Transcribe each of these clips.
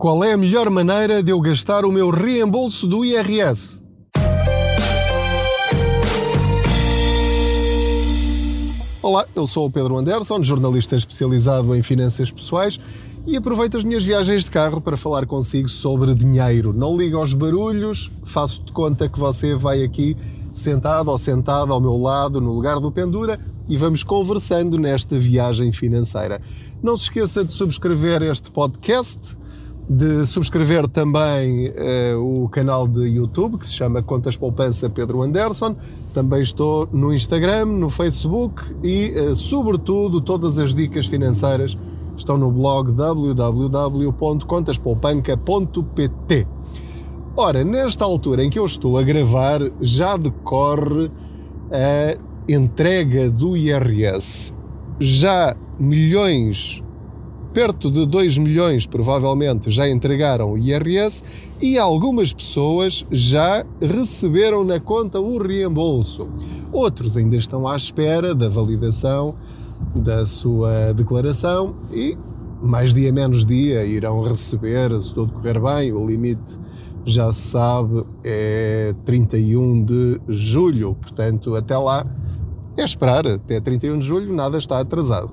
Qual é a melhor maneira de eu gastar o meu reembolso do IRS? Olá, eu sou o Pedro Anderson, jornalista especializado em finanças pessoais e aproveito as minhas viagens de carro para falar consigo sobre dinheiro. Não ligo aos barulhos, faço de conta que você vai aqui sentado ou sentado ao meu lado no lugar do pendura e vamos conversando nesta viagem financeira. Não se esqueça de subscrever este podcast, de subscrever também uh, o canal de YouTube que se chama Contas Poupança Pedro Anderson. Também estou no Instagram, no Facebook e, uh, sobretudo, todas as dicas financeiras estão no blog www.contaspoupanca.pt. Ora, nesta altura em que eu estou a gravar, já decorre a entrega do IRS. Já milhões, perto de 2 milhões provavelmente, já entregaram o IRS e algumas pessoas já receberam na conta o reembolso. Outros ainda estão à espera da validação da sua declaração e mais dia menos dia irão receber, se tudo correr bem, o limite já se sabe é 31 de julho, portanto até lá é esperar, até 31 de julho nada está atrasado.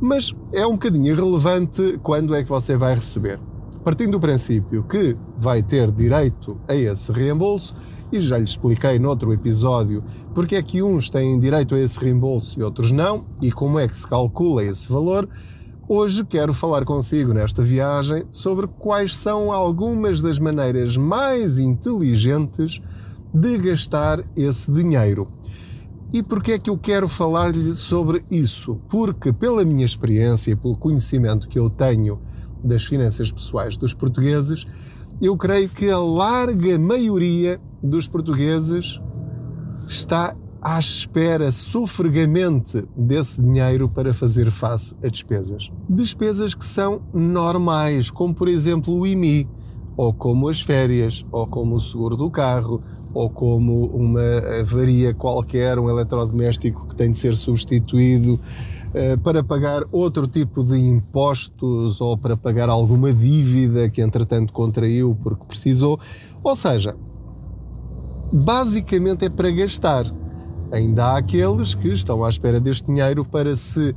Mas é um bocadinho irrelevante quando é que você vai receber. Partindo do princípio que vai ter direito a esse reembolso, e já lhe expliquei noutro episódio porque é que uns têm direito a esse reembolso e outros não, e como é que se calcula esse valor, hoje quero falar consigo nesta viagem sobre quais são algumas das maneiras mais inteligentes de gastar esse dinheiro. E porquê é que eu quero falar-lhe sobre isso? Porque, pela minha experiência e pelo conhecimento que eu tenho das finanças pessoais dos portugueses, eu creio que a larga maioria dos portugueses está à espera sofregamente desse dinheiro para fazer face a despesas. Despesas que são normais, como por exemplo o IMI, ou como as férias, ou como o seguro do carro, ou como uma avaria qualquer, um eletrodoméstico que tem de ser substituído eh, para pagar outro tipo de impostos ou para pagar alguma dívida que entretanto contraiu porque precisou. Ou seja, basicamente é para gastar. Ainda há aqueles que estão à espera deste dinheiro para se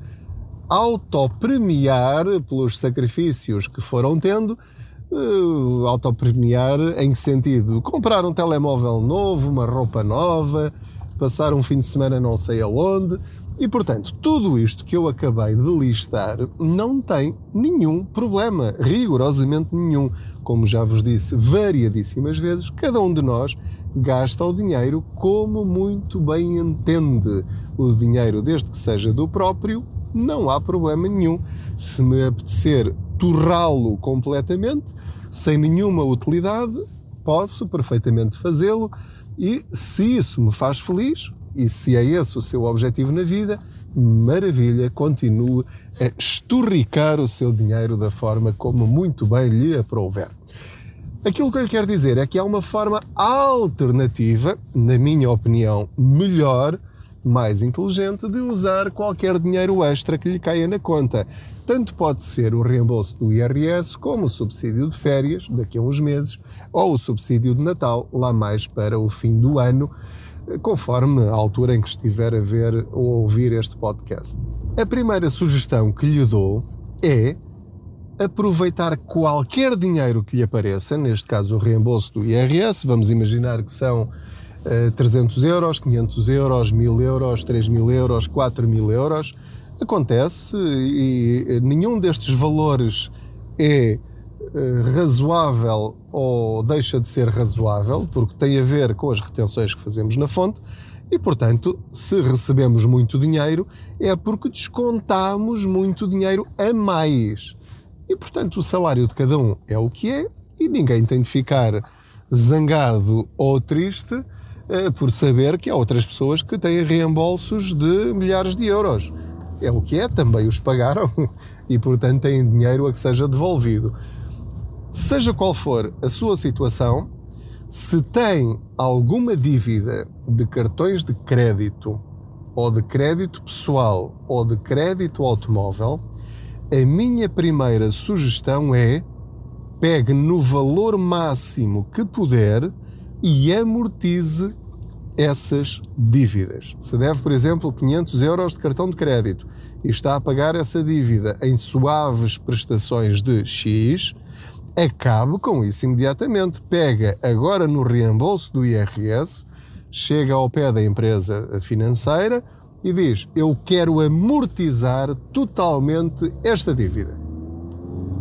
autopremiar pelos sacrifícios que foram tendo. Uh, autopremiar em que sentido? Comprar um telemóvel novo, uma roupa nova, passar um fim de semana não sei aonde. E portanto, tudo isto que eu acabei de listar não tem nenhum problema, rigorosamente nenhum. Como já vos disse variadíssimas vezes, cada um de nós gasta o dinheiro como muito bem entende. O dinheiro, desde que seja do próprio, não há problema nenhum. Se me apetecer torrá-lo completamente, sem nenhuma utilidade, posso perfeitamente fazê-lo e se isso me faz feliz, e se é esse o seu objetivo na vida, maravilha, continue a esturricar o seu dinheiro da forma como muito bem lhe aprouver. Aquilo que eu lhe quero dizer é que há uma forma alternativa, na minha opinião, melhor, mais inteligente, de usar qualquer dinheiro extra que lhe caia na conta. Tanto pode ser o reembolso do IRS, como o subsídio de férias, daqui a uns meses, ou o subsídio de Natal, lá mais para o fim do ano, conforme a altura em que estiver a ver ou a ouvir este podcast. A primeira sugestão que lhe dou é aproveitar qualquer dinheiro que lhe apareça, neste caso o reembolso do IRS, vamos imaginar que são uh, 300 euros, 500 euros, 1000 euros, 3000 euros, 4000 euros. Acontece e nenhum destes valores é uh, razoável ou deixa de ser razoável, porque tem a ver com as retenções que fazemos na fonte. E, portanto, se recebemos muito dinheiro, é porque descontamos muito dinheiro a mais. E, portanto, o salário de cada um é o que é e ninguém tem de ficar zangado ou triste uh, por saber que há outras pessoas que têm reembolsos de milhares de euros. É o que é, também os pagaram e, portanto, têm dinheiro a que seja devolvido. Seja qual for a sua situação, se tem alguma dívida de cartões de crédito ou de crédito pessoal ou de crédito automóvel, a minha primeira sugestão é pegue no valor máximo que puder e amortize essas dívidas. Se deve, por exemplo, 500 euros de cartão de crédito e está a pagar essa dívida em suaves prestações de X, acabe com isso imediatamente. Pega agora no reembolso do IRS, chega ao pé da empresa financeira e diz: Eu quero amortizar totalmente esta dívida.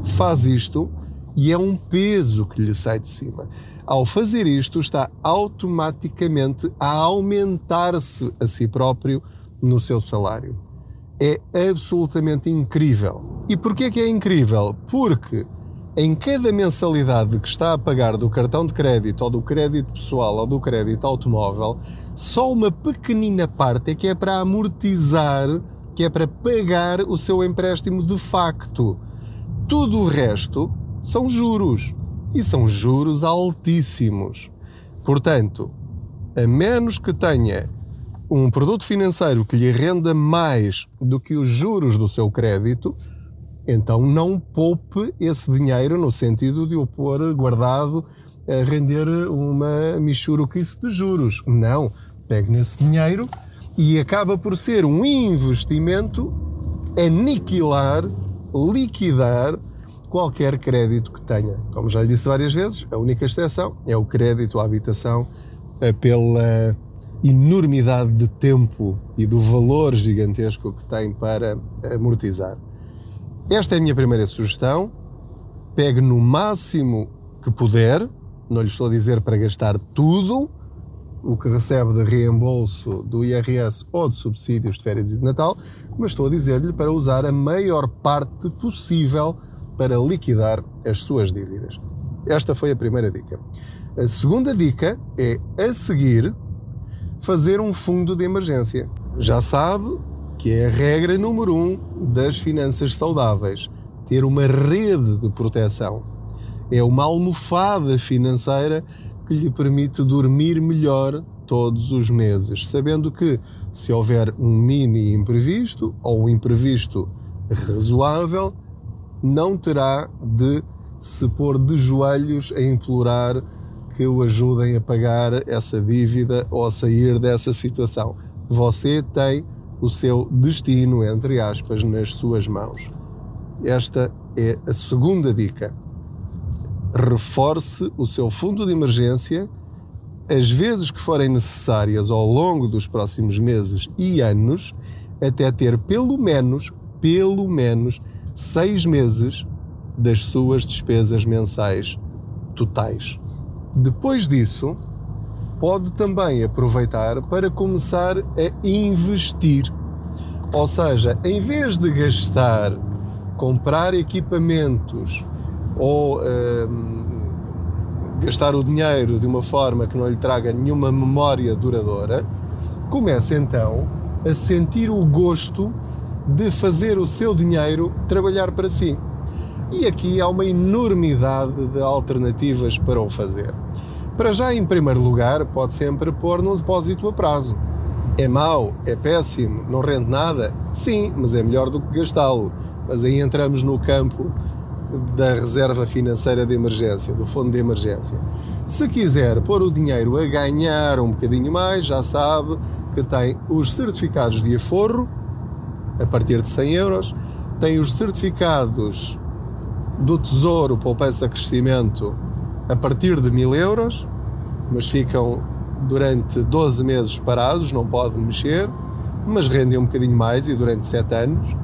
Faz isto e é um peso que lhe sai de cima. Ao fazer isto, está automaticamente a aumentar-se a si próprio no seu salário. É absolutamente incrível. E porquê que é incrível? Porque em cada mensalidade que está a pagar do cartão de crédito ou do crédito pessoal ou do crédito automóvel, só uma pequenina parte é que é para amortizar, que é para pagar o seu empréstimo de facto. Tudo o resto são juros e são juros altíssimos. Portanto, a menos que tenha um produto financeiro que lhe renda mais do que os juros do seu crédito, então não poupe esse dinheiro no sentido de o pôr guardado a render uma michuruquice de juros. Não, pegue nesse dinheiro e acaba por ser um investimento aniquilar, liquidar qualquer crédito que tenha. Como já lhe disse várias vezes, a única exceção é o crédito à habitação eh, pela enormidade de tempo e do valor gigantesco que tem para amortizar. Esta é a minha primeira sugestão. Pegue no máximo que puder, não lhe estou a dizer para gastar tudo o que recebe de reembolso do IRS ou de subsídios de férias e de Natal, mas estou a dizer-lhe para usar a maior parte possível para liquidar as suas dívidas. Esta foi a primeira dica. A segunda dica é, a seguir, fazer um fundo de emergência. Já sabe que é a regra número um das finanças saudáveis: ter uma rede de proteção. É uma almofada financeira que lhe permite dormir melhor todos os meses, sabendo que se houver um mini imprevisto ou um imprevisto razoável, não terá de se pôr de joelhos a implorar que o ajudem a pagar essa dívida ou a sair dessa situação. Você tem o seu destino, entre aspas, nas suas mãos. Esta é a segunda dica. Reforce o seu fundo de emergência as vezes que forem necessárias ao longo dos próximos meses e anos, até ter pelo menos, pelo menos, seis meses das suas despesas mensais totais. Depois disso, pode também aproveitar para começar a investir. Ou seja, em vez de gastar, comprar equipamentos ou hum, gastar o dinheiro de uma forma que não lhe traga nenhuma memória duradoura, comece então a sentir o gosto de fazer o seu dinheiro trabalhar para si. E aqui há uma enormidade de alternativas para o fazer. Para já, em primeiro lugar, pode sempre pôr num depósito a prazo. É mau? É péssimo? Não rende nada? Sim, mas é melhor do que gastá-lo. Mas aí entramos no campo da reserva financeira de emergência, do fundo de emergência. Se quiser pôr o dinheiro a ganhar um bocadinho mais, já sabe que tem os certificados de aforro a partir de 100 euros, tem os certificados do Tesouro Poupança Crescimento a partir de 1000 euros, mas ficam durante 12 meses parados, não pode mexer, mas rendem um bocadinho mais e durante 7 anos.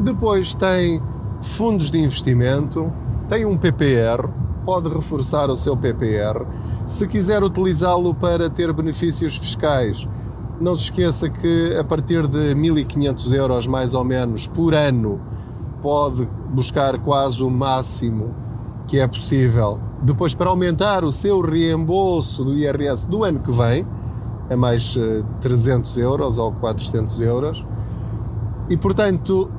Depois tem fundos de investimento, tem um PPR, pode reforçar o seu PPR. Se quiser utilizá-lo para ter benefícios fiscais, não se esqueça que a partir de 1500 euros mais ou menos por ano pode buscar quase o máximo que é possível. Depois, para aumentar o seu reembolso do IRS do ano que vem, é mais 300 eh, euros ou 400 euros. E, portanto,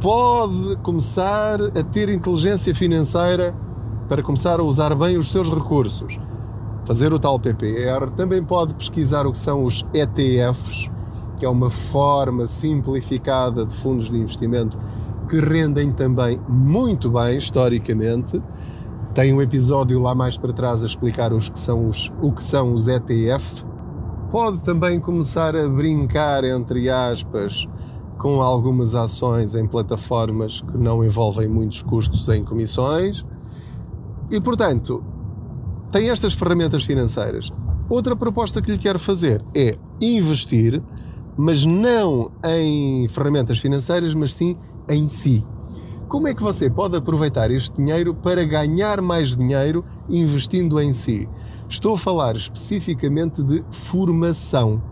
pode começar a ter inteligência financeira para começar a usar bem os seus recursos fazer o tal PPR, também pode pesquisar o que são os ETFs, que é uma forma simplificada de fundos de investimento que rendem também muito bem historicamente. Tem um episódio lá mais para trás a explicar os que são os, o que são os ETF. Pode também começar a brincar, entre aspas, com algumas ações em plataformas que não envolvem muitos custos em comissões. E, portanto, tem estas ferramentas financeiras. Outra proposta que lhe quero fazer é investir, mas não em ferramentas financeiras, mas sim em si. Como é que você pode aproveitar este dinheiro para ganhar mais dinheiro investindo em si? Estou a falar especificamente de formação.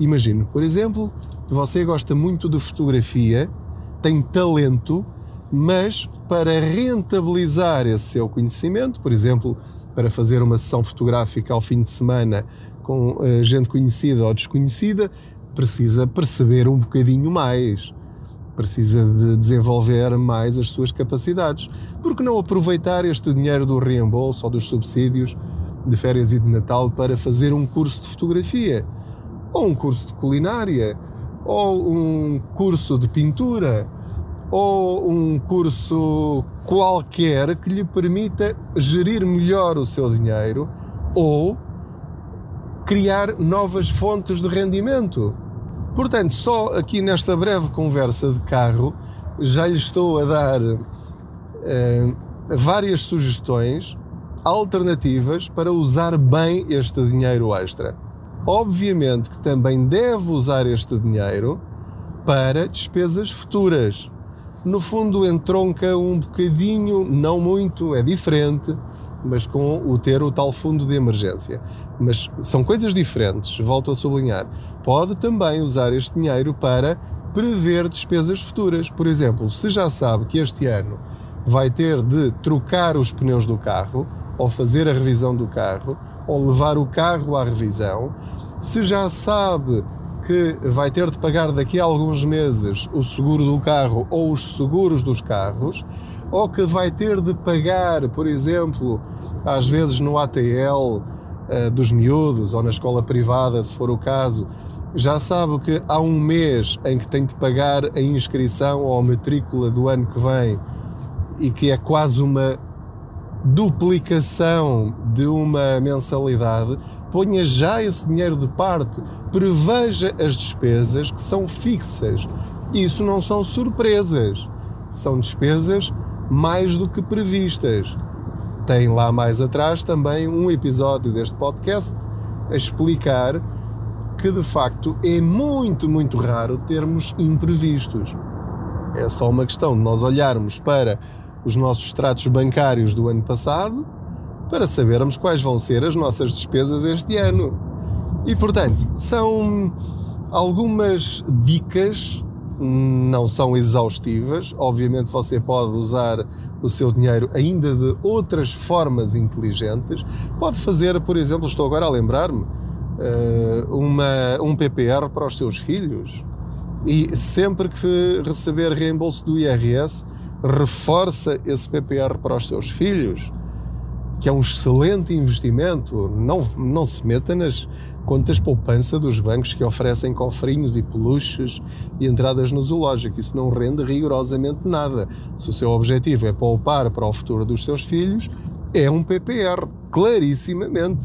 Imagino, por exemplo, que você gosta muito de fotografia, tem talento, mas para rentabilizar esse seu conhecimento, por exemplo, para fazer uma sessão fotográfica ao fim de semana com uh, gente conhecida ou desconhecida, precisa perceber um bocadinho mais precisa de desenvolver mais as suas capacidades. Por que não aproveitar este dinheiro do reembolso ou dos subsídios de férias e de Natal para fazer um curso de fotografia? Ou um curso de culinária? Ou um curso de pintura? Ou um curso qualquer que lhe permita gerir melhor o seu dinheiro ou criar novas fontes de rendimento. Portanto, só aqui nesta breve conversa de carro já lhe estou a dar eh, várias sugestões alternativas para usar bem este dinheiro extra. Obviamente que também deve usar este dinheiro para despesas futuras. No fundo, entronca um bocadinho, não muito, é diferente, mas com o ter o tal fundo de emergência. Mas são coisas diferentes, volto a sublinhar. Pode também usar este dinheiro para prever despesas futuras. Por exemplo, se já sabe que este ano vai ter de trocar os pneus do carro, ou fazer a revisão do carro, ou levar o carro à revisão, se já sabe que vai ter de pagar daqui a alguns meses o seguro do carro ou os seguros dos carros, ou que vai ter de pagar, por exemplo, às vezes no ATL uh, eh, dos miúdos ou na escola privada, se for o caso, já sabe que há um mês em que tem de pagar a inscrição ou a matrícula do ano que vem e que é quase uma duplicação de uma mensalidade, ponha já esse dinheiro de parte, preveja as despesas que são fixas. Isso não são surpresas, são despesas mais do que previstas. Tem lá mais atrás também um episódio deste podcast a explicar que de facto é muito, muito raro termos imprevistos. É só uma questão de nós olharmos para os nossos extratos bancários do ano passado para sabermos quais vão ser as nossas despesas este ano. E portanto, são algumas dicas não são exaustivas. Obviamente, você pode usar o seu dinheiro ainda de outras formas inteligentes. Pode fazer, por exemplo, estou agora a lembrar-me, eh, uma, um PPR para os seus filhos. E sempre que receber reembolso do IRS, reforça esse PPR para os seus filhos, que é um excelente investimento. Não, não se meta nas, contas poupança dos bancos que oferecem cofrinhos e peluches e entradas no zoológico. Isso não rende rigorosamente nada. Se o seu objetivo é poupar para o futuro dos seus filhos, é um PPR, clarissimamente.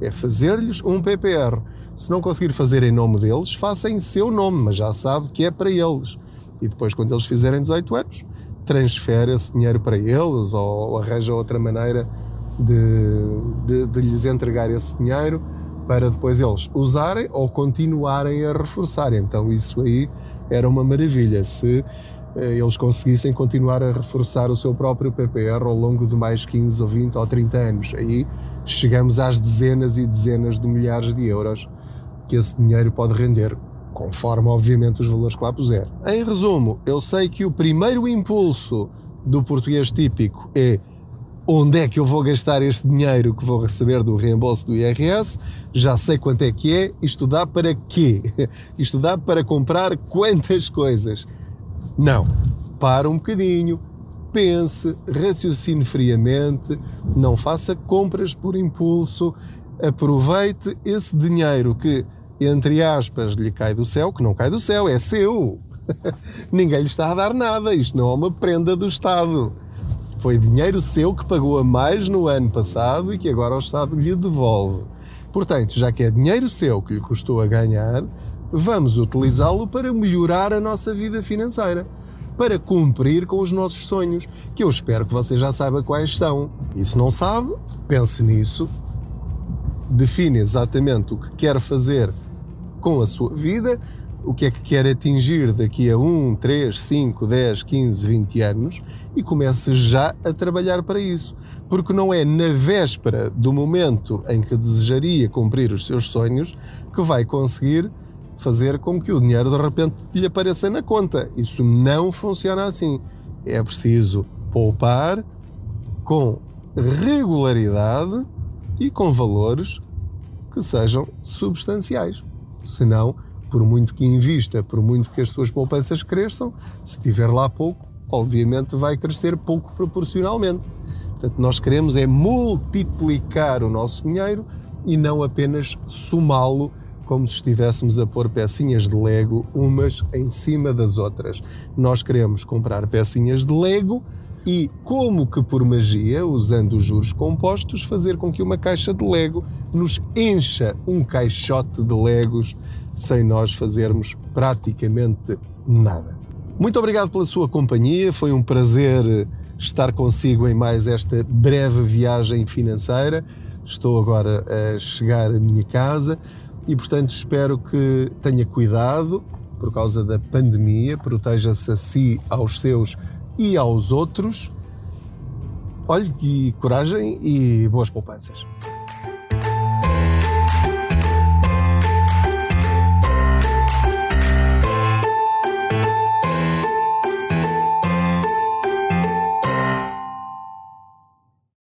É fazer-lhes um PPR. Se não conseguir fazer em nome deles, faça em seu nome, mas já sabe que é para eles. E depois, quando eles fizerem 18 anos, transfere esse dinheiro para eles ou arranja outra maneira de, de, de lhes entregar esse dinheiro para depois eles usarem ou continuarem a reforçar. Então isso aí era uma maravilha se eh, eles conseguissem continuar a reforçar o seu próprio PPR ao longo de mais 15 ou 20 ou 30 anos. Aí chegamos às dezenas e dezenas de milhares de euros que esse dinheiro pode render, conforme obviamente os valores que lá puser. Em resumo, eu sei que o primeiro impulso do português típico é onde é que eu vou gastar este dinheiro que vou receber do reembolso do IRS, já sei quanto é que é, isto dá para quê? Isto dá para comprar quantas coisas? Não, para um bocadinho, pense, raciocine friamente, não faça compras por impulso, aproveite esse dinheiro que, entre aspas, lhe cai do céu, que não cai do céu, é seu. Ninguém lhe está a dar nada, isto não é uma prenda do Estado Foi dinheiro seu que pagou a mais no ano passado e que agora o Estado lhe devolve. Portanto, já que é dinheiro seu que lhe custou a ganhar, vamos utilizá-lo para melhorar a nossa vida financeira, para cumprir com os nossos sonhos, que eu espero que você já saiba quais são. E se não sabe, pense nisso, define exatamente o que quer fazer com a sua vida, o que é que quer atingir daqui a 1, 3, 5, 10, 15, 20 anos e comece já a trabalhar para isso. Porque não é na véspera do momento em que desejaria cumprir os seus sonhos que vai conseguir fazer com que o dinheiro de repente lhe apareça na conta. Isso não funciona assim. É preciso poupar com regularidade e com valores que sejam substanciais. Senão, por muito que invista, por muito que as suas poupanças cresçam, se tiver lá pouco, obviamente vai crescer pouco proporcionalmente. Portanto, nós queremos é multiplicar o nosso dinheiro e não apenas somá-lo como se estivéssemos a pôr pecinhas de Lego umas em cima das outras. Nós queremos comprar pecinhas de Lego e, como que por magia, usando os juros compostos, fazer com que uma caixa de Lego nos encha um caixote de Legos sem nós fazermos praticamente nada. Muito obrigado pela sua companhia, foi um prazer estar consigo em mais esta breve viagem financeira. Estou agora a chegar à minha casa e, portanto, espero que tenha cuidado por causa da pandemia, proteja-se a si, aos seus e aos outros. Olhe, e coragem e boas poupanças.